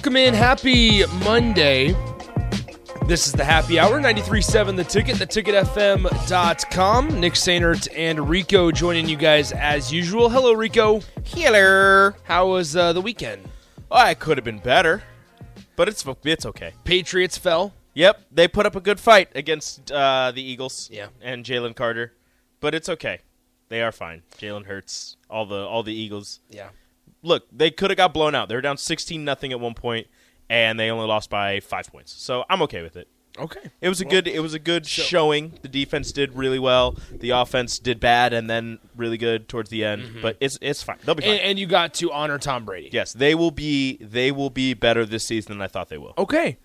Welcome in. Happy Monday. This is the happy hour, 93.7 The Ticket, the theticketfm.com. Nick Sainert and Rico joining you guys as usual. Hello, Rico. Hello. How was uh, the weekend? Oh, I could have been better, but it's it's okay. Patriots fell. Yep, they put up a good fight against uh, the Eagles. Yeah. and Jalen Carter, but it's okay. They are fine. Jalen Hurts, all the all the Eagles. Yeah. Look, they could have got blown out. They were down sixteen nothing at one point, and they only lost by five points. So I'm okay with it. Okay. It was a good. It was a good showing. The defense did really well. The offense did bad, and then really good towards the end. Mm-hmm. But it's it's fine. They'll be fine. And, and you got to honor Tom Brady. yes, they will be. They will be better this season than I thought they will. Okay.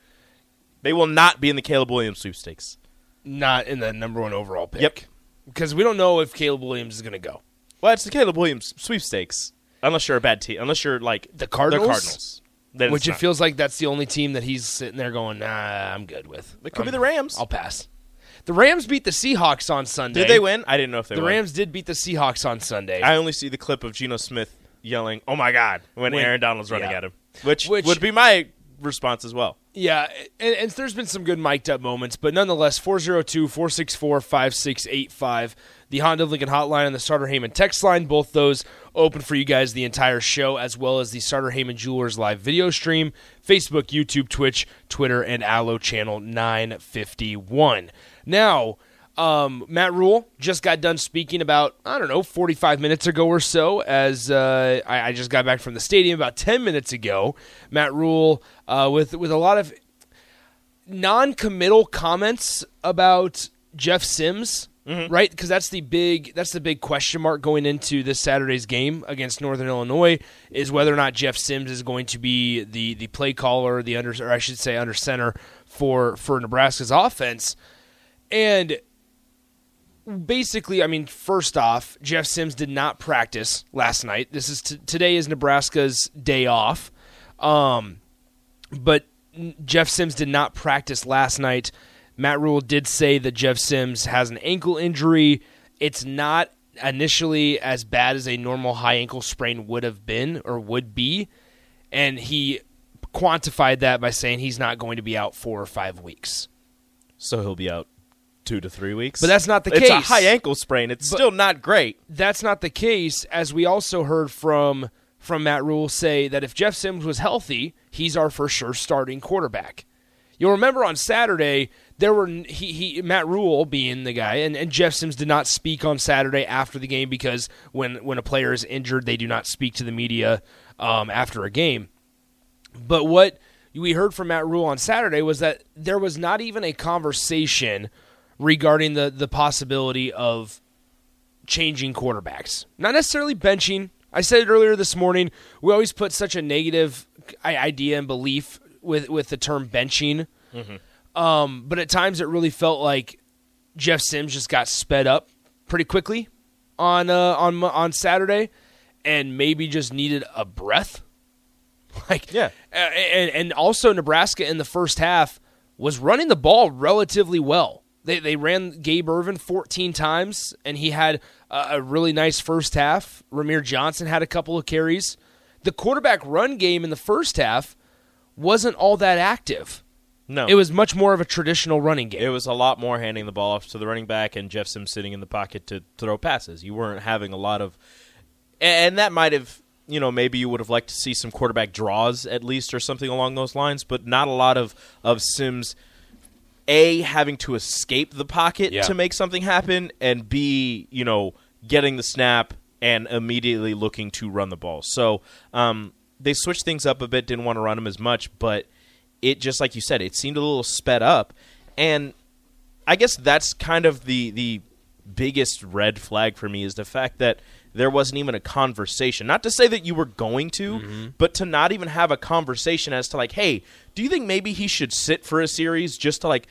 They will not be in the Caleb Williams sweepstakes. Not in the number one overall pick. Yep. Because we don't know if Caleb Williams is going to go. Well, it's the Caleb Williams sweepstakes. Unless you're a bad team. Unless you're like The Cardinals? The Cardinals. Then Which it not. feels like that's the only team that he's sitting there going, nah, I'm good with. It could be the Rams. I'll pass. The Rams beat the Seahawks on Sunday. Did they win? I didn't know if they The won. Rams did beat the Seahawks on Sunday. I only see the clip of Geno Smith yelling, "Oh my God!" when, When- Aaron Donald's running yeah. at him, which, Which- would be my response as well. yeah, and, and there's been some good mic'd up moments, but nonetheless, 402 464 5685. The Honda Lincoln hotline and the Sartor Hamann text line, both those open for you guys the entire show, as well as the Sartor Hamann Jewelers live video stream, Facebook, YouTube, Twitch, Twitter, and Allo channel 951. Now, um, Matt Rhule just got done speaking about, I don't know, 45 minutes ago or so, as uh, I, I just got back from the stadium about 10 minutes ago. Matt Rhule uh, with, with a lot of non committal comments about Jeff Sims. Right, because that's the big that's the big question mark going into this Saturday's game against Northern Illinois is whether or not Jeff Sims is going to be the the play caller, the under or I should say under center for for Nebraska's offense. And basically, I mean, first off, Jeff Sims did not practice last night. This is t- today is Nebraska's day off, um, but Jeff Sims did not practice last night. Matt Rhule did say that Jeff Sims has an ankle injury. It's not initially as bad as a normal high ankle sprain would have been or would be, and he quantified that by saying he's not going to be out four or five weeks. So he'll be out two to three weeks. But that's not the it's a case. high ankle sprain. It's But- still not great. that's not the case, as we also heard from from Matt Rhule say that if Jeff Sims was healthy, he's our for sure starting quarterback. You'll remember on Saturday there were he, he Matt Rhule being the guy, and, and Jeff Sims did not speak on Saturday after the game because when when a player is injured, they do not speak to the media um, after a game. But what we heard from Matt Rhule on Saturday was that there was not even a conversation regarding the the possibility of changing quarterbacks. Not necessarily benching. I said it earlier this morning. We always put such a negative idea and belief with with the term benching. Um, but at times it really felt like Jeff Sims just got sped up pretty quickly on uh, on on Saturday, and maybe just needed a breath. Like Yeah. and and also Nebraska in the first half was running the ball relatively well. They they ran Gabe Ervin 14 times, and he had a, a really nice first half. Rahmir Johnson had a couple of carries. The quarterback run game in the first half wasn't all that active. No. It was much more of a traditional running game. It was a lot more handing the ball off to the running back and Jeff Sims sitting in the pocket to throw passes. You weren't having a lot of, and that might have, you know, maybe you would have liked to see some quarterback draws at least or something along those lines, but not a lot of of Sims. A having to escape the pocket Yeah. to make something happen, and B, you know, getting the snap and immediately looking to run the ball. So um, they switched things up a bit. Didn't want to run them as much, but it just like you said, it seemed a little sped up, and I guess that's kind of the the biggest red flag for me is the fact that there wasn't even a conversation. Not to say that you were going to, mm-hmm. but to not even have a conversation as to like, hey, do you think maybe he should sit for a series just to like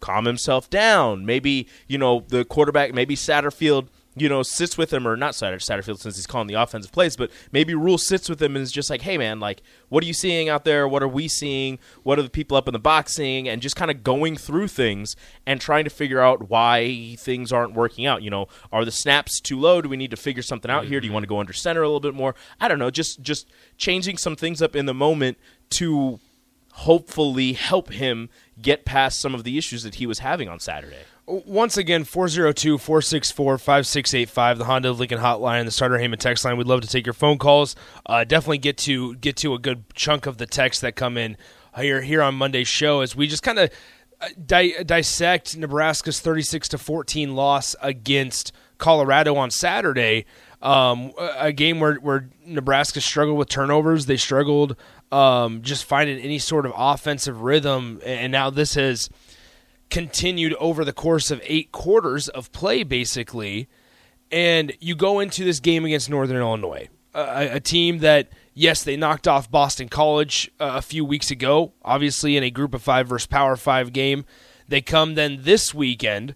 calm himself down? Maybe you know the quarterback, maybe Satterfield. You know, sits with him, or not Satter, Satterfield since he's calling the offensive plays, but maybe Rhule sits with him and is just like, hey, man, like, what are you seeing out there? What are we seeing? What are the people up in the box seeing? And just kind of going through things and trying to figure out why things aren't working out. You know, are the snaps too low? Do we need to figure something out here? Do you mm-hmm. want to go under center a little bit more? I don't know. Just just changing some things up in the moment to hopefully help him get past some of the issues that he was having on Saturday. Once again, 402 464 5685, the Honda Lincoln hotline, the Sartor Hamann text line. We'd love to take your phone calls. Uh, definitely get to get to a good chunk of the texts that come in here, here on Monday's show as we just kind of di- dissect Nebraska's 36 to 14 loss against Colorado on Saturday. Um, a a game where, where Nebraska struggled with turnovers. They struggled um, just finding any sort of offensive rhythm. And now this has continued over the course of eight quarters of play, basically. And you go into this game against Northern Illinois, a, a team that, yes, they knocked off Boston College uh, a few weeks ago, obviously in a group of five versus power five game. They come then this weekend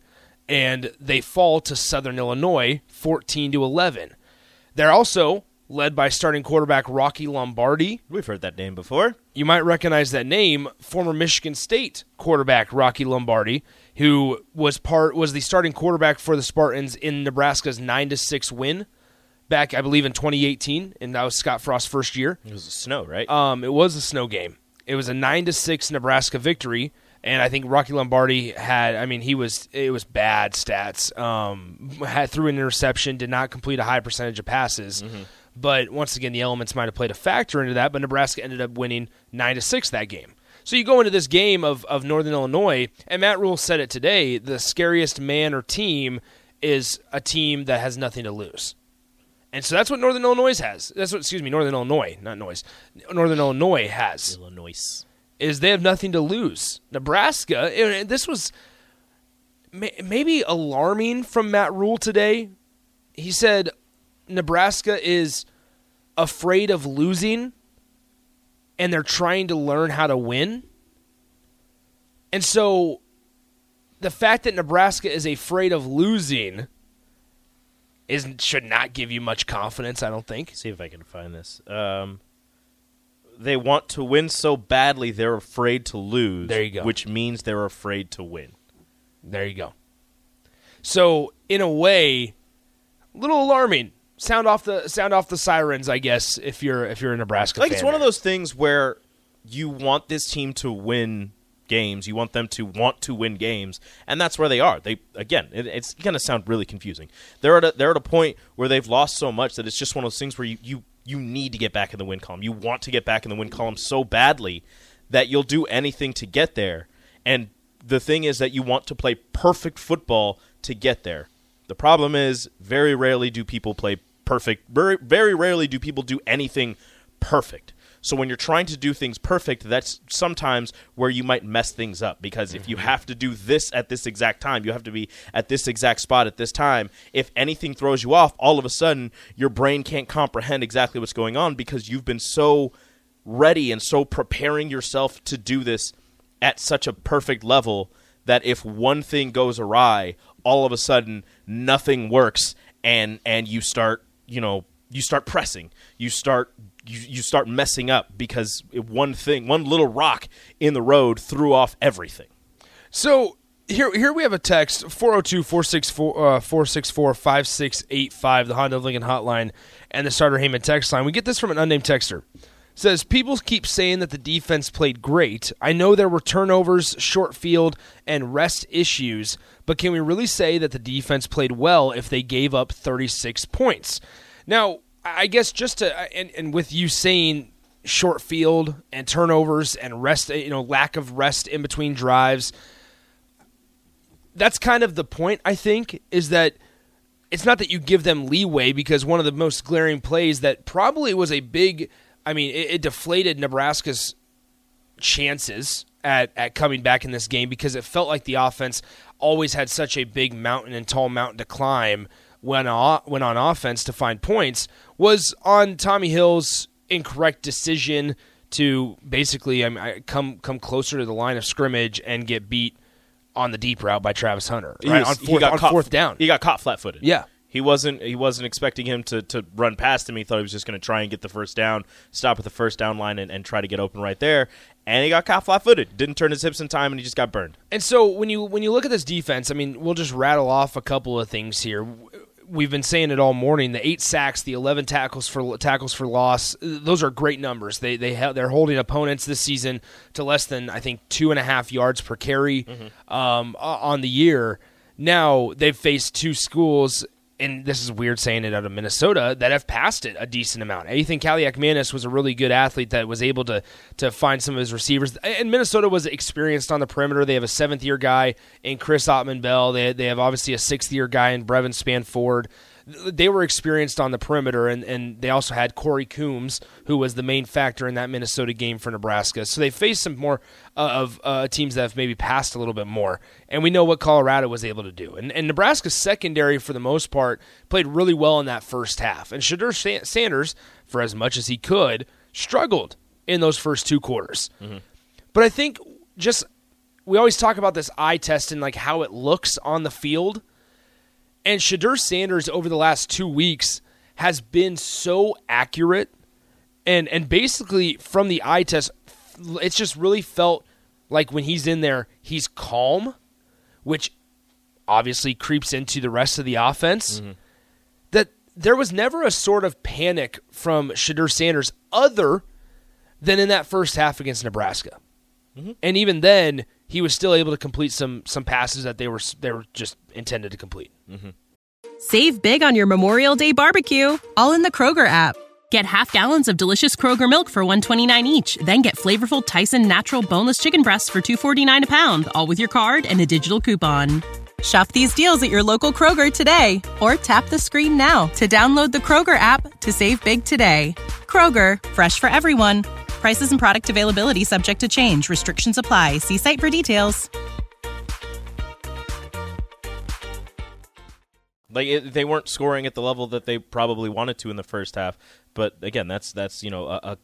and they fall to Southern Illinois 14 to 11. They're also led by starting quarterback Rocky Lombardi, We've heard that name before. you might recognize that name, former Michigan State quarterback Rocky Lombardi, who was part was the starting quarterback for the Spartans in Nebraska's 9 to 6 win back I believe in 2018 and that was Scott Frost's first year. It was the snow, right? Um it was a snow game. It was a 9 to 6 Nebraska victory and I think Rocky Lombardi had I mean he was it was bad stats. Um had threw an interception, did not complete a high percentage of passes. But once again, the elements might have played a factor into that. But Nebraska ended up winning nine to six that game. So you go into this game of, of Northern Illinois, and Matt Rhule said it today: the scariest man or team is a team that has nothing to lose. And so that's what Northern Illinois has. That's what, excuse me, Northern Illinois, not noise. Northern Illinois has Illinois. is they have nothing to lose. Nebraska, and this was may- maybe alarming from Matt Rhule today. He said Nebraska is afraid of losing and they're trying to learn how to win. And so the fact that Nebraska is afraid of losing is should not give you much confidence, I don't think. See if I can find this. Um, they want to win so badly they're afraid to lose. There you go. Which means they're afraid to win. There you go. So in a way, a little alarming. Sound off the sound off the sirens, I guess. If you're if you're a Nebraska, Like fan it's one of those things where you want this team to win games. You want them to want to win games, and that's where they are. They again, it, it's going to sound really confusing. They're at a, they're at a point where they've lost so much that it's just one of those things where you you you need to get back in the win column. You want to get back in the win column so badly that you'll do anything to get there. And the thing is that you want to play perfect football to get there. The problem is very rarely do people play perfect. Very very rarely do people do anything perfect. So when you're trying to do things perfect, that's sometimes where you might mess things up because if you mm-hmm. have to do this at this exact time, you have to be at this exact spot at this time. If anything throws you off, all of a sudden your brain can't comprehend exactly what's going on because you've been so ready and so preparing yourself to do this at such a perfect level that if one thing goes awry, all of a sudden nothing works and and you start, you know, you start pressing. You start you, you start messing up because one thing, one little rock in the road threw off everything. So here, here we have a text 402 464 uh, 5685, the Honda Lincoln hotline, and the Sartor Hamann text line. We get this from an unnamed texter. Says people keep saying that the defense played great. I know there were turnovers, short field, and rest issues, but can we really say that the defense played well if they gave up 36 points? Now, I guess just to and, and with you saying short field and turnovers and rest, you know, lack of rest in between drives, that's kind of the point. I think is that it's not that you give them leeway because one of the most glaring plays that probably was a big I mean, it, it deflated Nebraska's chances at, at coming back in this game because it felt like the offense always had such a big mountain and tall mountain to climb when on, when on offense to find points was on Tommi Hill's incorrect decision to basically I mean, come come closer to the line of scrimmage and get beat on the deep route by Travis Hunter right? was- on, fourth, got on caught, fourth down. He got caught flat-footed. Yeah. He wasn't. He wasn't expecting him to, to run past him. He thought he was just going to try and get the first down, stop at the first down line, and, and try to get open right there. And he got caught flat-footed. Didn't turn his hips in time, and he just got burned. And so when you when you look at this defense, I mean, we'll just rattle off a couple of things here. We've been saying it all morning. The eight sacks, the eleven tackles for tackles for loss. Those are great numbers. They they ha- they're holding opponents this season to less than I think two and a half yards per carry um, on the year. Now they've faced two schools. And this is weird saying it out of Minnesota that have passed it a decent amount. Athan Kaliakmanis was a really good athlete that was able to to find some of his receivers. And Minnesota was experienced on the perimeter. They have a seventh year guy in Chris Autman-Bell. They they have obviously a sixth year guy in Brevyn Spann-Ford. They were experienced on the perimeter, and, and they also had Corey Coombs, who was the main factor in that Minnesota game for Nebraska. So they faced some more uh, of uh, teams that have maybe passed a little bit more, and we know what Colorado was able to do. And, and Nebraska's secondary, for the most part, played really well in that first half. And Shedeur Sa- Sanders, for as much as he could, struggled in those first two quarters. But I think just we always talk about this eye test and like how it looks on the field. And Shedeur Sanders over the last two weeks has been so accurate and and basically from the eye test it's just really felt like when he's in there he's calm, which obviously creeps into the rest of the offense. Mm-hmm. That there was never a sort of panic from Shedeur Sanders other than in that first half against Nebraska. Mm-hmm. And even then, he was still able to complete some some passes that they were they were just intended to complete. Mm-hmm. Save big on your Memorial Day barbecue, all in the Kroger app. Get half gallons of delicious Kroger milk for 129 each, then get flavorful Tyson natural boneless chicken breasts for 249 a pound, all with your card and a digital coupon. Shop these deals at your local Kroger today or tap the screen now to download the Kroger app to save big today. Kroger, fresh for everyone. Prices and product availability subject to change. Restrictions apply. See site for details. Like it, they weren't scoring at the level that they probably wanted to in the first half. But again, that's that's you know a, a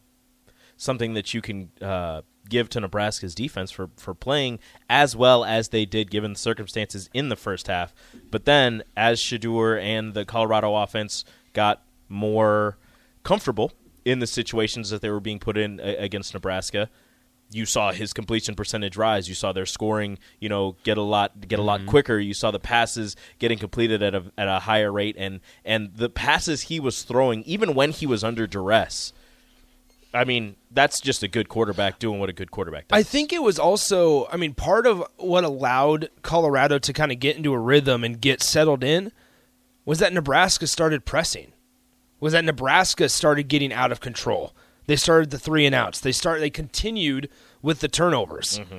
something that you can uh, give to Nebraska's defense for for playing as well as they did given the circumstances in the first half. But then as Shedeur and the Colorado offense got more comfortable in the situations that they were being put in a- against Nebraska, you saw his completion percentage rise. You saw their scoring, you know, get a lot get a lot mm-hmm. quicker. You saw the passes getting completed at a at a higher rate, and and the passes he was throwing, even when he was under duress. I mean, that's just a good quarterback doing what a good quarterback does. I think it was also, I mean, part of what allowed Colorado to kind of get into a rhythm and get settled in was that Nebraska started pressing. Was that Nebraska started getting out of control. They started the three and outs. They started they continued with the turnovers. Mm-hmm.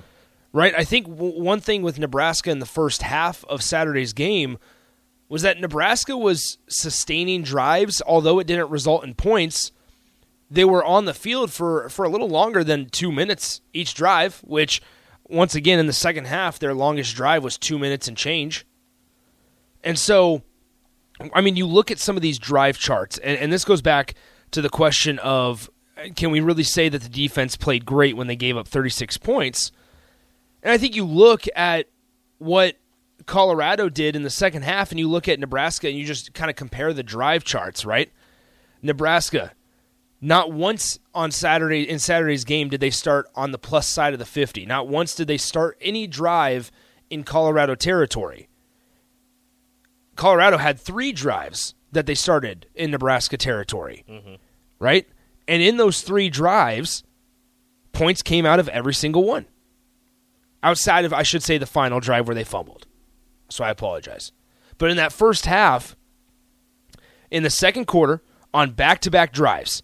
Right? I think w- one thing with Nebraska in the first half of Saturday's game was that Nebraska was sustaining drives although it didn't result in points they were on the field for, for a little longer than two minutes each drive, which, once again, in the second half, their longest drive was two minutes and change. And so, I mean, you look at some of these drive charts, and, and this goes back to the question of can we really say that the defense played great when they gave up 36 points? And I think you look at what Colorado did in the second half, and you look at Nebraska, and you just kind of compare the drive charts, right? Nebraska, not once on Saturday in Saturday's game did they start on the plus side of the 50. Not once did they start any drive in Colorado territory. Colorado had three drives that they started in Nebraska territory, right? And in those three drives, points came out of every single one. Outside of, I should say, the final drive where they fumbled. So I apologize. But in that first half, in the second quarter, on back to back drives,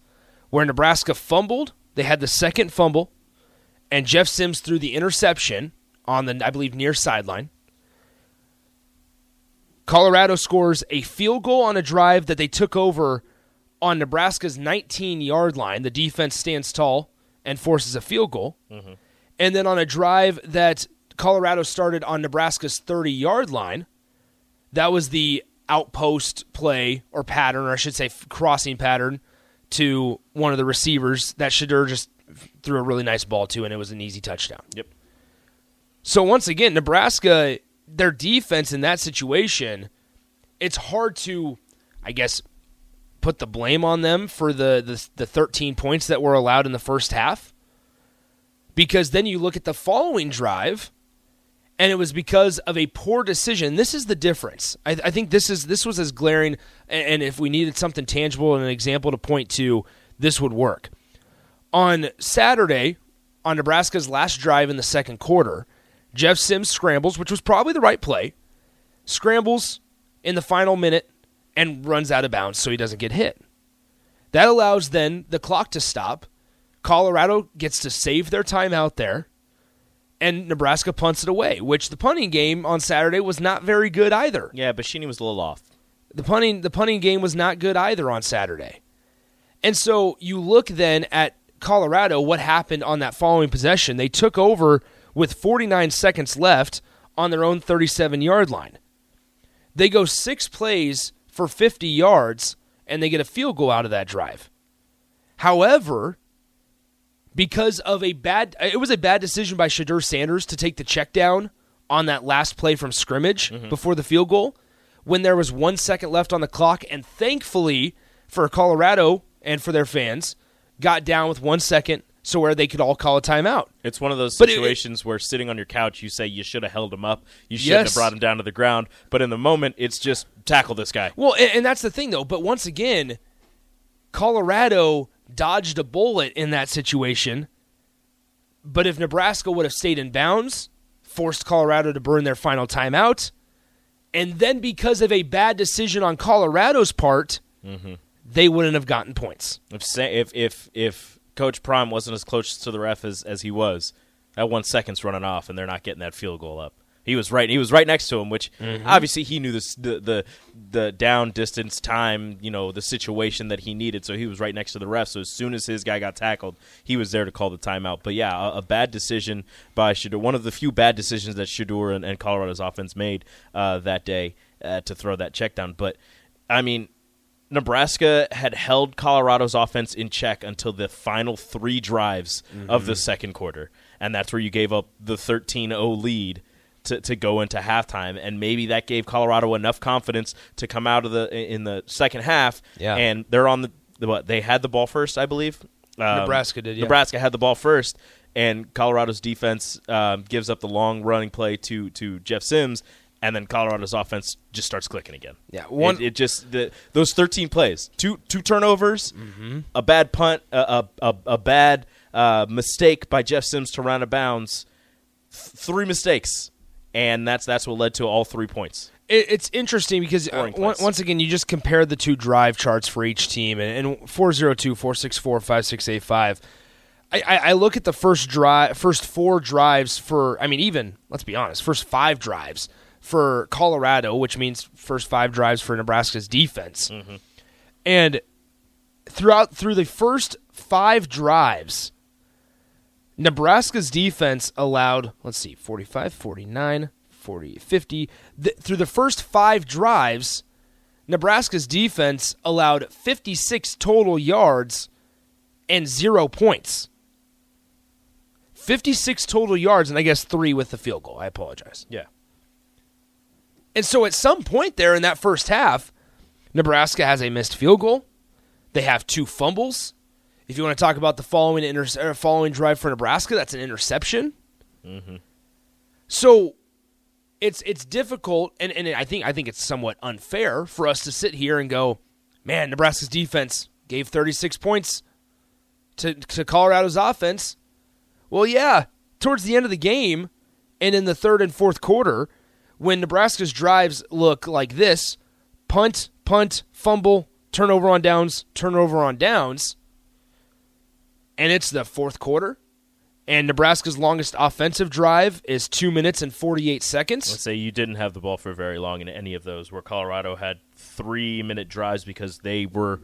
where Nebraska fumbled, they had the second fumble, and Jeff Sims threw the interception on the, I believe, near sideline. Colorado scores a field goal on a drive that they took over on Nebraska's 19 yard line. The defense stands tall and forces a field goal. Mm-hmm. And then on a drive that Colorado started on Nebraska's 30 yard line, that was the outpost play or pattern, or I should say crossing pattern to one of the receivers that Shedeur just threw a really nice ball to, and it was an easy touchdown. Yep. So once again, Nebraska, their defense in that situation, it's hard to, I guess, put the blame on them for the, the, the 13 points that were allowed in the first half. Because then you look at the following drive, and it was because of a poor decision. This is the difference. I, I think this is this was as glaring, and, and if we needed something tangible and an example to point to, this would work. On Saturday, on Nebraska's last drive in the second quarter, Jeff Sims scrambles, which was probably the right play, scrambles in the final minute and runs out of bounds so he doesn't get hit. That allows then the clock to stop. Colorado gets to save their time out there, and Nebraska punts it away, which the punting game on Saturday was not very good either. Yeah, but Shinnie was a little off. The punting the punting game was not good either on Saturday. And so you look then at Colorado, what happened on that following possession. They took over with 49 seconds left on their own 37 yard line. They go six plays for 50 yards and they get a field goal out of that drive. However, because of a bad it was a bad decision by Shedeur Sanders to take the check down on that last play from scrimmage mm-hmm. before the field goal when there was 1 second left on the clock and thankfully for Colorado and for their fans got down with 1 second so where they could all call a timeout. It's one of those situations it, where sitting on your couch, you say you should have held him up, you shouldn't yes. have brought him down to the ground. But in the moment, it's just tackle this guy. Well, and, and that's the thing, though. But once again, Colorado dodged a bullet in that situation. But if Nebraska would have stayed in bounds, forced Colorado to burn their final timeout, and then because of a bad decision on Colorado's part, mm-hmm. they wouldn't have gotten points. If if if if Coach Prime wasn't as close to the ref as, as he was. That one second's running off, and they're not getting that field goal up. He was right. He was right next to him, which mm-hmm. obviously he knew this, the the the down distance time, you know, the situation that he needed. So he was right next to the ref. So as soon as his guy got tackled, he was there to call the timeout. But yeah, a, a bad decision by Shedeur. One of the few bad decisions that Shedeur and, and Colorado's offense made uh, that day uh, to throw that check down. But I mean, Nebraska had held Colorado's offense in check until the final three drives mm-hmm. of the second quarter. And that's where you gave up the 13 0 lead to, to go into halftime. And maybe that gave Colorado enough confidence to come out of the in the second half. Yeah. And they're on the, the what? They had the ball first, I believe. Um, Nebraska did, yeah. Nebraska had the ball first, and Colorado's defense um, gives up the long running play to to Jeff Sims, and then Colorado's offense just starts clicking again. Yeah, one it, it just the, those thirteen plays, two two turnovers, mm-hmm. a bad punt, a a, a bad uh, mistake by Jeff Sims to run out of bounds, th- three mistakes, and that's that's what led to all three points. It, it's interesting because uh, once again you just compare the two drive charts for each team, and, and 402, 464, 5685. I, I look at the first drive, first four drives for. I mean, even let's be honest, first five drives for Colorado, which means first five drives for Nebraska's defense. Mm-hmm. And throughout through the first five drives, Nebraska's defense allowed, let's see, 45, 49, 40, 50. The, through the first five drives, Nebraska's defense allowed 56 total yards and zero points. 56 total yards, and I guess three with the field goal. I apologize. Yeah. And so at some point there in that first half, Nebraska has a missed field goal. They have two fumbles. If you want to talk about the following inter- following drive for Nebraska, that's an interception. Mm-hmm. So it's it's difficult, and, and I think I think it's somewhat unfair for us to sit here and go, man, Nebraska's defense gave 36 points to, to Colorado's offense? Well, yeah, towards the end of the game and in the third and fourth quarter, when Nebraska's drives look like this punt, punt, fumble, turnover on downs, turnover on downs, and it's the fourth quarter, and Nebraska's longest offensive drive is two minutes and 48 seconds. Let's say you didn't have the ball for very long in any of those, where Colorado had three minute drives because they were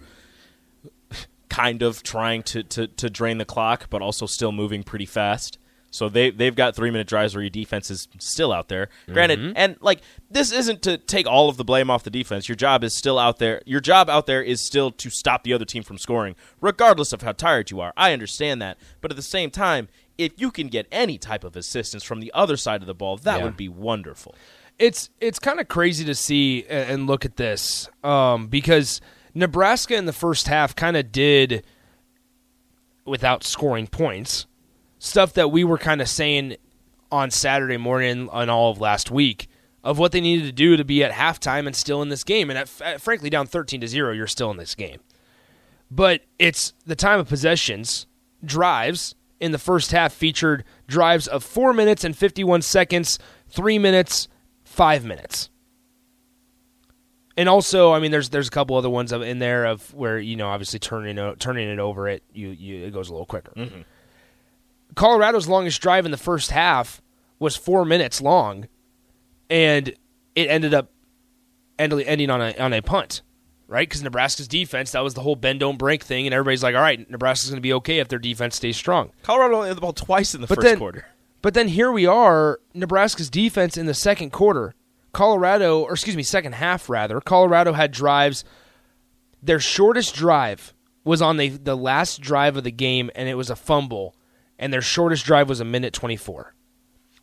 kind of trying to, to, to drain the clock, but also still moving pretty fast. So they they've got three minute drives where your defense is still out there. Granted, Mm-hmm. and like this isn't to take all of the blame off the defense. Your job is still out there. Your job out there is still to stop the other team from scoring, regardless of how tired you are. I understand that, but at the same time, if you can get any type of assistance from the other side of the ball, that Yeah. would be wonderful. it's it's kind of crazy to see and look at this um, because Nebraska in the first half kind of did without scoring points stuff that we were kind of saying on Saturday morning and all of last week of what they needed to do to be at halftime and still in this game. And at, at- frankly down 13 to 0 you're still in this game. But it's the time of possessions drives in the first half featured drives of 4 minutes and 51 seconds 3 minutes 5 minutes. And also I mean there's there's a couple other ones in there of where you know obviously turning turning it over it you, you it goes a little quicker mm-hmm. Colorado's longest drive in the first half was 4 minutes long and it ended up ending ending on a on a punt right? Because Nebraska's defense, that was the whole bend don't break thing, and everybody's like, all right, Nebraska's going to be okay if their defense stays strong. Colorado only had the ball twice in the But first then, quarter. but then here we are, Nebraska's defense in the second quarter. Colorado, or excuse me, second half rather. Colorado had drives. Their shortest drive was on the the last drive of the game, and it was a fumble. And their shortest drive was a minute twenty four.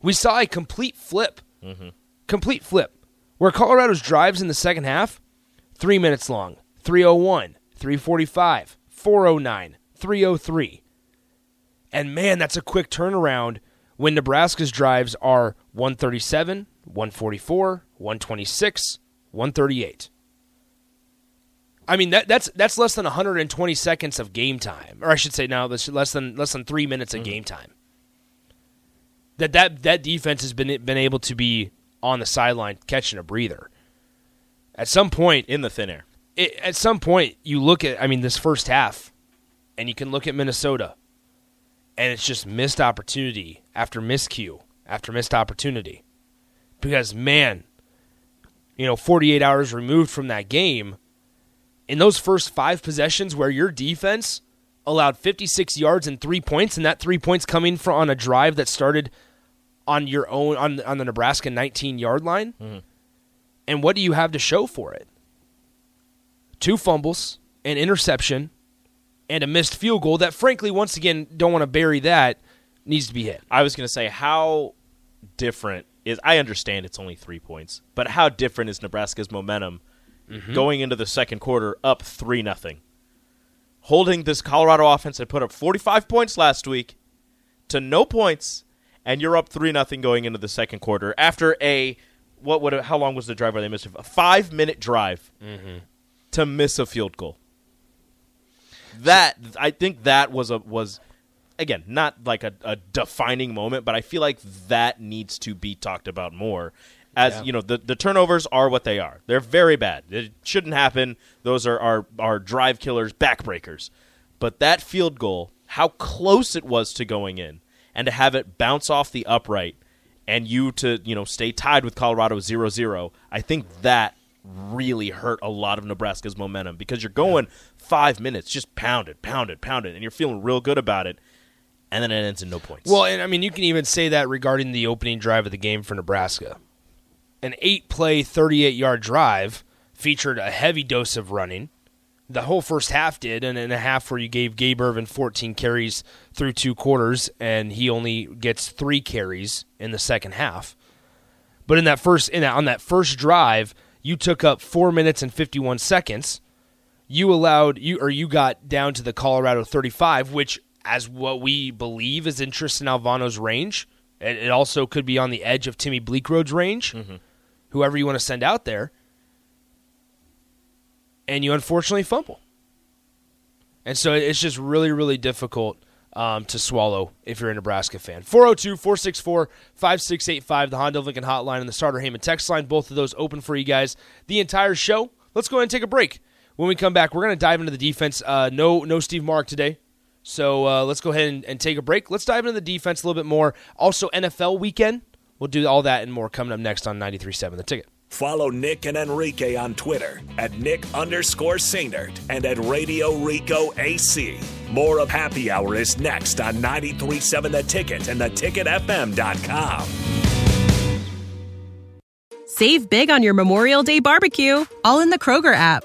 We saw a complete flip, mm-hmm. complete flip, where Colorado's drives in the second half, three minutes long, 301, 345, 409, 303. And man, that's a quick turnaround when Nebraska's drives are 137, 144, 126, 138. I mean that that's that's less than 120 seconds of game time, or I should say now that's less than less than three minutes of mm-hmm. game time. That that that defense has been been able to be on the sideline catching a breather. At some point, in the thin air. it, at some point you look at I mean this first half and you can look at Minnesota and it's just missed opportunity after miscue after missed opportunity. Because man, you know, 48 hours removed from that game, in those first 5 possessions where your defense allowed 56 yards and 3 points and that 3 points coming from on a drive that started on your own on on the Nebraska 19-yard line. Mm-hmm. And what do you have to show for it? two fumbles, an interception, and a missed field goal that, frankly, once again, don't want to bury that, needs to be hit. I was going to say how different is. I understand it's only three points, but how different is Nebraska's momentum Mm-hmm. going into the second quarter up three nothing, holding this Colorado offense that put up forty five points last week to no points, and you're up three nothing going into the second quarter after a what would how long was the drive where they missed a five minute drive mm-hmm. to miss a field goal. That I think that was a was again not like a, a defining moment, but I feel like that needs to be talked about more. As you know, the, the turnovers are what they are. They're very bad. It shouldn't happen. Those are are, are drive killers, backbreakers. But that field goal, how close it was to going in, and to have it bounce off the upright, and you to you know stay tied with Colorado 0-0, I think that really hurt a lot of Nebraska's momentum because you're going five minutes, just pounded, pounded, pounded, and you're feeling real good about it, and then it ends in no points. Well, and I mean, you can even say that regarding the opening drive of the game for Nebraska. An eight play, 38 yard drive featured a heavy dose of running. The whole first half did, and in a half where you gave Gabe Ervin 14 carries through two quarters, and he only gets three carries in the second half. But in that first, in that, on that first drive, you took up four minutes and 51 seconds. You allowed you, or you got down to the Colorado 35, which, as what we believe, is interest in Alvano's range. It, it also could be on the edge of Timmy Bleekrode's range. Whoever you want to send out there, and you unfortunately fumble. And so it's just really, really difficult um, to swallow if you're a Nebraska fan. 402 464 5685, the Honda Lincoln Hotline and the Sartor Hamann text line. Both of those open for you guys the entire show. Let's go ahead and take a break. When we come back, we're going to dive into the defense. Uh, no, no Steve Mark today. So uh, let's go ahead and, and take a break. Let's dive into the defense a little bit more. Also, NFL weekend. We'll do all that and more coming up next on 93.7 The Ticket. Follow Nick and Enrique on Twitter at Nick underscore Sainert and at Radio Rico AC. More of Happy Hour is next on 93.7 The Ticket and theticketfm.com. Save big on your Memorial Day barbecue, all in the Kroger app.